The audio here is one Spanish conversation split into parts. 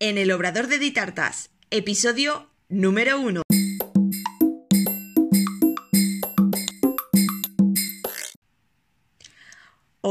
en el Obrador de Ditartas, episodio número uno.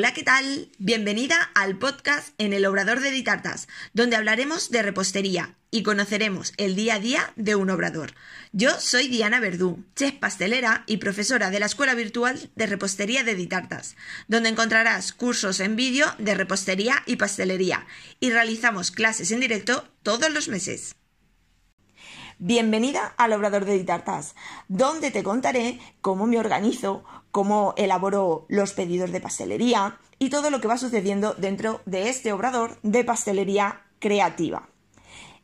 Hola, ¿qué tal? Bienvenida al podcast en el Obrador de Ditartas, donde hablaremos de repostería y conoceremos el día a día de un obrador. Yo soy Diana Verdú, chef pastelera y profesora de la Escuela Virtual de Repostería de Ditartas, donde encontrarás cursos en vídeo de repostería y pastelería y realizamos clases en directo todos los meses. Bienvenida al Obrador de Ditartas, donde te contaré cómo me organizo, cómo elaboro los pedidos de pastelería y todo lo que va sucediendo dentro de este obrador de pastelería creativa.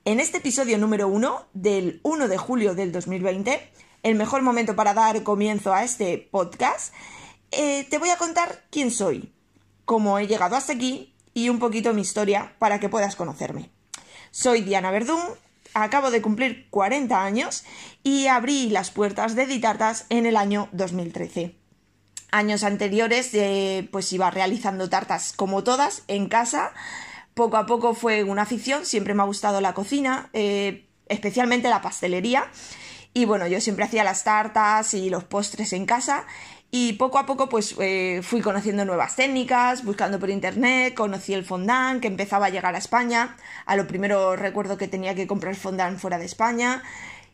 En este episodio número 1 del 1 de julio del 2020, el mejor momento para dar comienzo a este podcast, eh, te voy a contar quién soy, cómo he llegado hasta aquí y un poquito mi historia para que puedas conocerme. Soy Diana Verdún, acabo de cumplir 40 años y abrí las puertas de Ditartas en el año 2013. Años anteriores, eh, pues iba realizando tartas como todas en casa. Poco a poco fue una afición, siempre me ha gustado la cocina, eh, especialmente la pastelería. Y bueno, yo siempre hacía las tartas y los postres en casa y poco a poco pues eh, fui conociendo nuevas técnicas, buscando por internet, conocí el fondant que empezaba a llegar a España. A lo primero recuerdo que tenía que comprar fondant fuera de España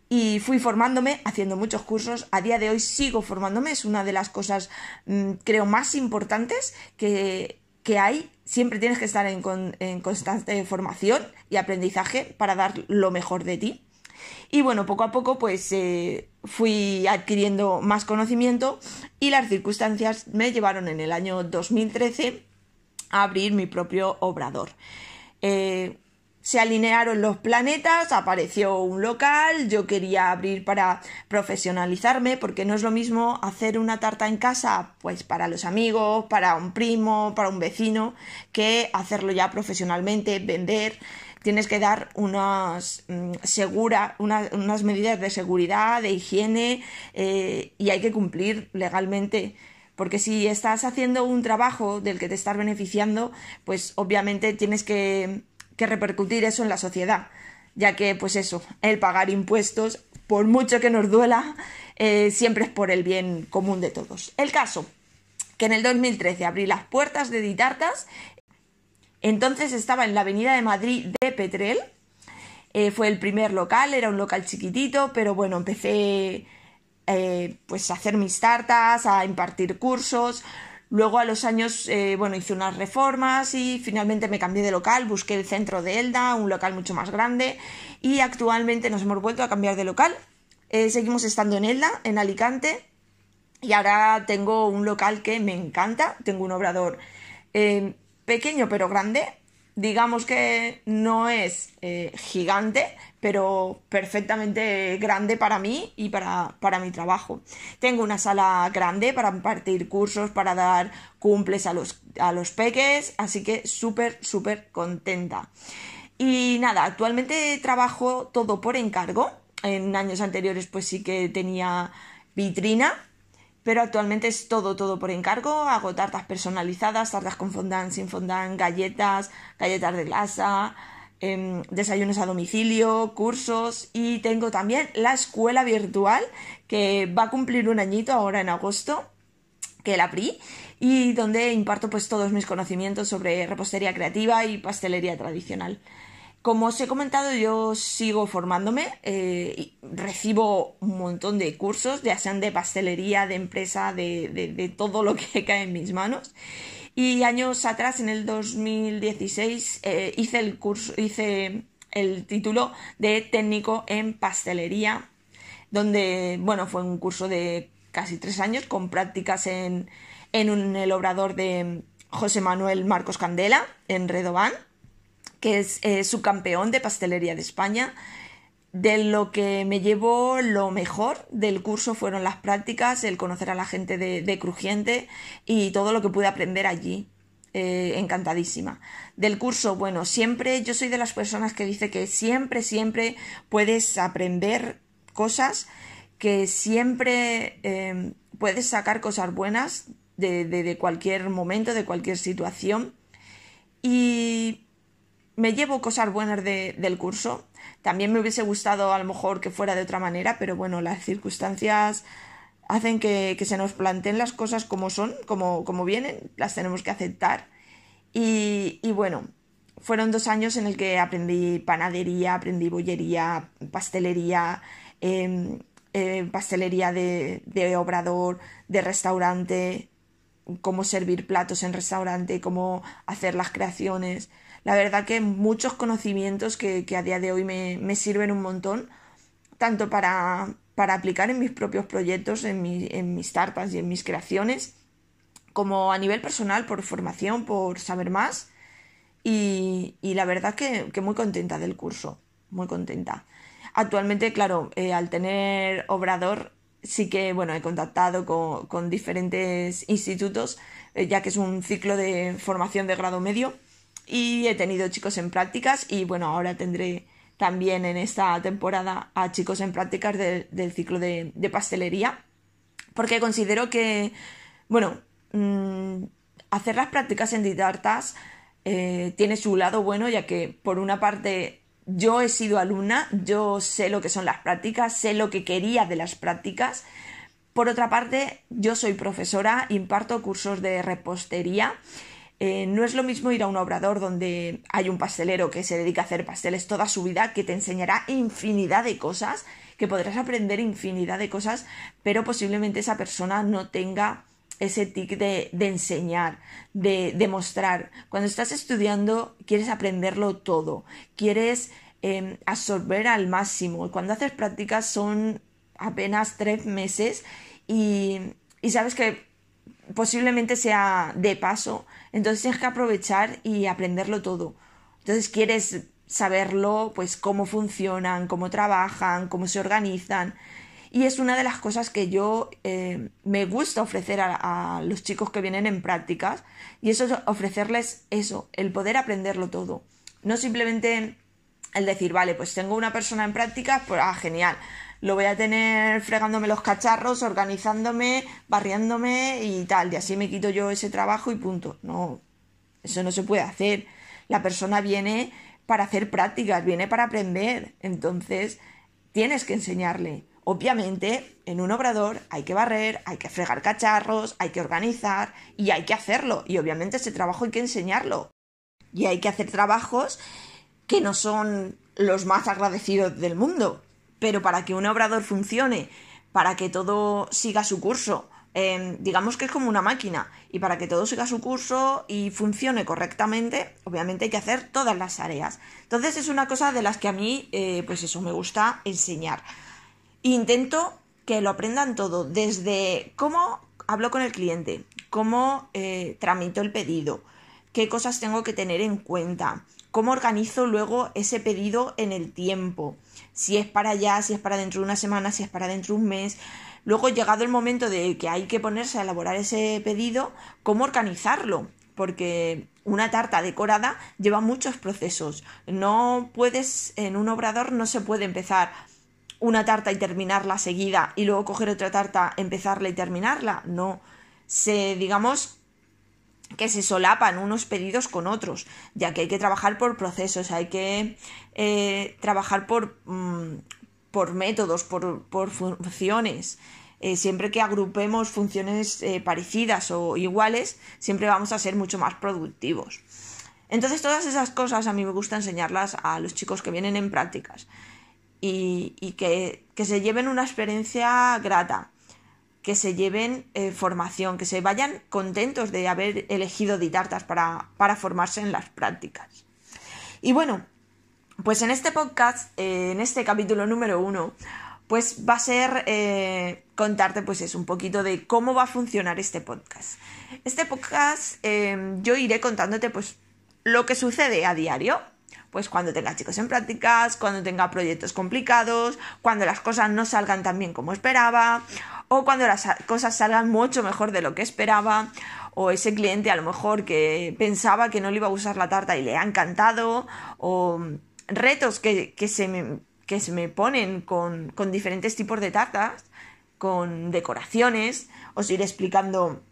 y fui formándome, haciendo muchos cursos. A día de hoy sigo formándome, es una de las cosas mm, creo más importantes que, hay. Siempre tienes que estar en, en constante formación y aprendizaje para dar lo mejor de ti. Y bueno, poco a poco pues eh, fui adquiriendo más conocimiento y las circunstancias me llevaron en el año 2013 a abrir mi propio obrador. Eh, se alinearon los planetas, apareció un local, yo quería abrir para profesionalizarme, porque no es lo mismo hacer una tarta en casa, pues para los amigos, para un primo, para un vecino, que hacerlo ya profesionalmente, vender tienes que dar unas, mm, segura, unas medidas de seguridad, de higiene eh, y hay que cumplir legalmente. Porque si estás haciendo un trabajo del que te estás beneficiando, pues obviamente tienes que, repercutir eso en la sociedad. Ya que, pues eso, el pagar impuestos, por mucho que nos duela, eh, siempre es por el bien común de todos. El caso, que en el 2013 abrí las puertas de Ditartas entonces estaba en la Avenida de Madrid de Petrel. Eh, fue el primer local, era un local chiquitito, pero bueno, empecé eh, pues a hacer mis tartas, a impartir cursos. Luego a los años, eh, bueno, hice unas reformas y finalmente me cambié de local, busqué el centro de Elda, un local mucho más grande y actualmente nos hemos vuelto a cambiar de local. seguimos estando en Elda, en Alicante y ahora tengo un local que me encanta, tengo un obrador pequeño pero grande. Digamos que no es eh, gigante, pero perfectamente grande para mí y para, para, mi trabajo. Tengo una sala grande para impartir cursos, para dar cumples a los, a los peques, así que súper, súper contenta. Y nada, actualmente trabajo todo por encargo. En años anteriores pues sí que tenía vitrina, pero actualmente es todo, todo por encargo. Hago tartas personalizadas, tartas con fondant, sin fondant, galletas, galletas de grasa, em, desayunos a domicilio, cursos y tengo también la escuela virtual que va a cumplir un añito ahora en agosto que la abrí y donde imparto pues todos mis conocimientos sobre repostería creativa y pastelería tradicional. Como os he comentado, yo sigo formándome, eh, y recibo un montón de cursos, ya sean de pastelería, de empresa, de, todo lo que cae en mis manos. Y años atrás, en el 2016, eh, hice el curso, hice el título de técnico en pastelería, donde, bueno, fue un curso de casi tres años con prácticas en, en el obrador de José Manuel Marcos Candela, en Redobán que es eh, subcampeón de pastelería de España. De lo que me llevó lo mejor del curso fueron las prácticas, el conocer a la gente de, Crujiente y todo lo que pude aprender allí. Eh, encantadísima. Del curso, bueno, siempre yo soy de las personas que dice que siempre, siempre puedes aprender cosas, que siempre eh, puedes sacar cosas buenas de, de cualquier momento, de cualquier situación. Y me llevo cosas buenas del curso. También me hubiese gustado a lo mejor que fuera de otra manera, pero bueno, las circunstancias hacen que, se nos planteen las cosas como son, como, como vienen, las tenemos que aceptar. Y, bueno, fueron dos años en el que aprendí panadería, aprendí bollería, pastelería, em, eh, pastelería de, de, obrador, de restaurante, cómo servir platos en restaurante, cómo hacer las creaciones. La verdad que muchos conocimientos que, a día de hoy me, me sirven un montón, tanto para, para aplicar en mis propios proyectos, en, en mis tarpas y en mis creaciones, como a nivel personal, por formación, por saber más. Y, la verdad que, que, muy contenta del curso, muy contenta. Actualmente, claro, eh, al tener obrador, sí que, bueno, he contactado con, diferentes institutos, eh, ya que es un ciclo de formación de grado medio, y he tenido chicos en prácticas y, bueno, ahora tendré también en esta temporada a chicos en prácticas del ciclo de, pastelería, porque considero que, bueno, mm, hacer las prácticas en Ditartas eh, tiene su lado bueno, ya que por una parte yo he sido alumna, yo sé lo que son las prácticas, sé lo que quería de las prácticas. Por otra parte, yo soy profesora, imparto cursos de repostería eh, no es lo mismo ir a un obrador donde hay un pastelero que se dedica a hacer pasteles toda su vida, que te enseñará infinidad de cosas, que podrás aprender infinidad de cosas, pero posiblemente esa persona no tenga ese tic de, enseñar, de demostrar. Cuando estás estudiando, quieres aprenderlo todo, quieres em, absorber al máximo. Cuando haces prácticas son apenas tres meses y sabes que posiblemente sea de paso, entonces tienes que aprovechar y aprenderlo todo. Entonces quieres saberlo, pues cómo funcionan, cómo trabajan, cómo se organizan. Y es una de las cosas que yo eh, me gusta ofrecer a, los chicos que vienen en prácticas. Y eso es ofrecerles eso, el poder aprenderlo todo. No simplemente el decir, vale, pues tengo una persona en prácticas, pues ah, genial lo voy a tener fregándome los cacharros, organizándome, barriándome y tal, y así me quito yo ese trabajo y punto. No, eso no se puede hacer. La persona viene para hacer prácticas, viene para aprender, entonces tienes que enseñarle. Obviamente, en un obrador hay que barrer, hay que fregar cacharros, hay que organizar y hay que hacerlo. Y obviamente ese trabajo hay que enseñarlo. Y hay que hacer trabajos que no son los más agradecidos del mundo. Pero para que un obrador funcione, para que todo siga su curso, em, digamos que es como una máquina, y para que todo siga su curso y funcione correctamente, obviamente hay que hacer todas las áreas. Entonces es una cosa de las que a mí, eh, pues eso, me gusta enseñar. Intento que lo aprendan todo, desde cómo hablo con el cliente, cómo eh, tramito el pedido, qué cosas tengo que tener en cuenta, cómo organizo luego ese pedido en el tiempo, si es para allá, si es para dentro de una semana, si es para dentro de un mes. Luego, llegado el momento de que hay que ponerse a elaborar ese pedido, cómo organizarlo, porque una tarta decorada lleva muchos procesos. No puedes, en un obrador no se puede empezar una tarta y terminarla seguida y luego coger otra tarta, empezarla y terminarla. No. Se, digamos, que se solapan unos pedidos con otros, ya que hay que trabajar por procesos, hay que eh, trabajar por, mm, por métodos, por, por funciones. Eh, siempre que agrupemos funciones eh, parecidas o iguales, siempre vamos a ser mucho más productivos. Entonces todas esas cosas a mí me gusta enseñarlas a los chicos que vienen en prácticas y, y que, que se lleven una experiencia grata que se lleven eh, formación, que se vayan contentos de haber elegido Ditartas para, para formarse en las prácticas. Y bueno, pues en este podcast, eh, en este capítulo número uno, pues va a ser eh, contarte pues es un poquito de cómo va a funcionar este podcast. Este podcast yo iré contándote pues lo que sucede a diario, pues cuando tenga chicos en prácticas, cuando tenga proyectos complicados, cuando las cosas no salgan tan bien como esperaba, o cuando las cosas salgan mucho mejor de lo que esperaba, o ese cliente a lo mejor que pensaba que no le iba a usar la tarta y le ha encantado, o retos que, se, me, que se me ponen con, con diferentes tipos de tartas, con decoraciones, os iré explicando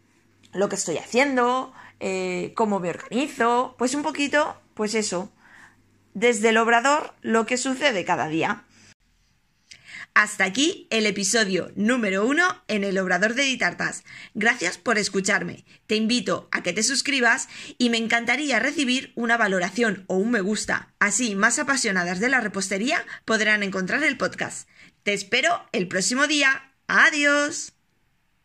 lo que estoy haciendo, eh, cómo me organizo, pues un poquito, pues eso, desde el obrador lo que sucede cada día. Hasta aquí el episodio número uno en el Obrador de Ditartas. Gracias por escucharme. Te invito a que te suscribas y me encantaría recibir una valoración o un me gusta. Así, más apasionadas de la repostería podrán encontrar el podcast. Te espero el próximo día. Adiós.